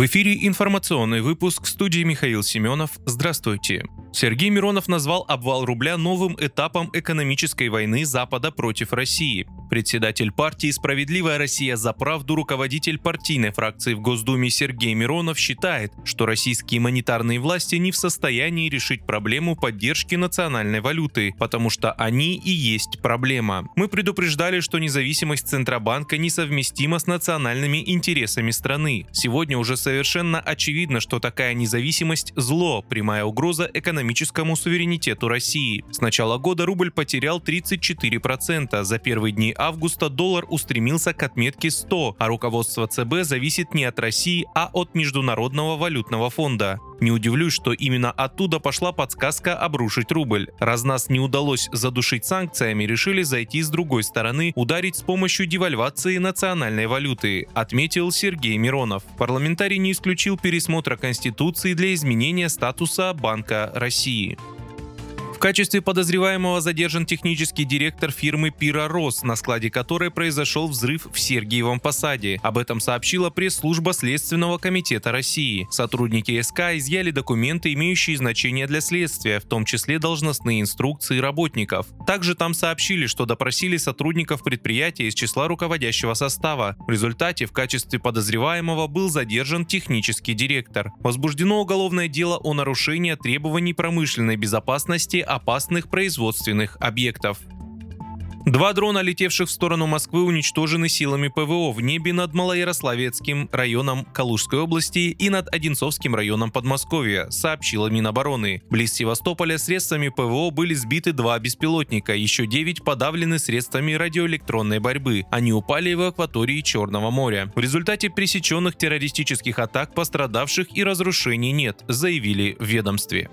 В эфире информационный выпуск студии Михаил Семенов. Здравствуйте. Сергей Миронов назвал обвал рубля новым этапом экономической войны Запада против России. Председатель партии «Справедливая Россия за правду» руководитель партийной фракции в Госдуме Сергей Миронов считает, что российские монетарные власти не в состоянии решить проблему поддержки национальной валюты, потому что они и есть проблема. Мы предупреждали, что независимость Центробанка несовместима с национальными интересами страны. Сегодня уже совершенно очевидно, что такая независимость – зло, прямая угроза экономическому суверенитету России. С начала года рубль потерял 34%, за первые дни августа доллар устремился к отметке 100, а руководство ЦБ зависит не от России, а от Международного валютного фонда. Не удивлюсь, что именно оттуда пошла подсказка обрушить рубль. Раз нас не удалось задушить санкциями, решили зайти с другой стороны, ударить с помощью девальвации национальной валюты, отметил Сергей Миронов. Парламентарий не исключил пересмотра Конституции для изменения статуса Банка России качестве подозреваемого задержан технический директор фирмы «Пира Рос», на складе которой произошел взрыв в Сергиевом Посаде. Об этом сообщила пресс-служба Следственного комитета России. Сотрудники СК изъяли документы, имеющие значение для следствия, в том числе должностные инструкции работников. Также там сообщили, что допросили сотрудников предприятия из числа руководящего состава. В результате в качестве подозреваемого был задержан технический директор. Возбуждено уголовное дело о нарушении требований промышленной безопасности опасных производственных объектов. Два дрона, летевших в сторону Москвы, уничтожены силами ПВО в небе над Малоярославецким районом Калужской области и над Одинцовским районом Подмосковья, сообщила Минобороны. Близ Севастополя средствами ПВО были сбиты два беспилотника, еще девять подавлены средствами радиоэлектронной борьбы. Они упали в акватории Черного моря. В результате пресеченных террористических атак пострадавших и разрушений нет, заявили в ведомстве.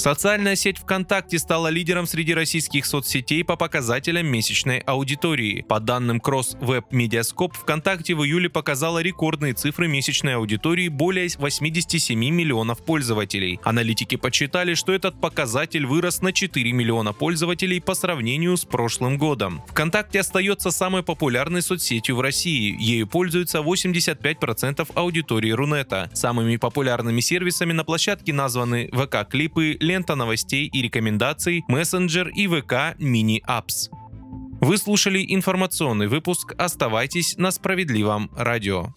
Социальная сеть ВКонтакте стала лидером среди российских соцсетей по показателям месячной аудитории. По данным Cross Web Mediascope, ВКонтакте в июле показала рекордные цифры месячной аудитории более 87 миллионов пользователей. Аналитики подсчитали, что этот показатель вырос на 4 миллиона пользователей по сравнению с прошлым годом. ВКонтакте остается самой популярной соцсетью в России. Ею пользуются 85% аудитории Рунета. Самыми популярными сервисами на площадке названы ВК-клипы, лента новостей и рекомендаций, мессенджер и ВК Мини Апс. Вы слушали информационный выпуск. Оставайтесь на справедливом радио.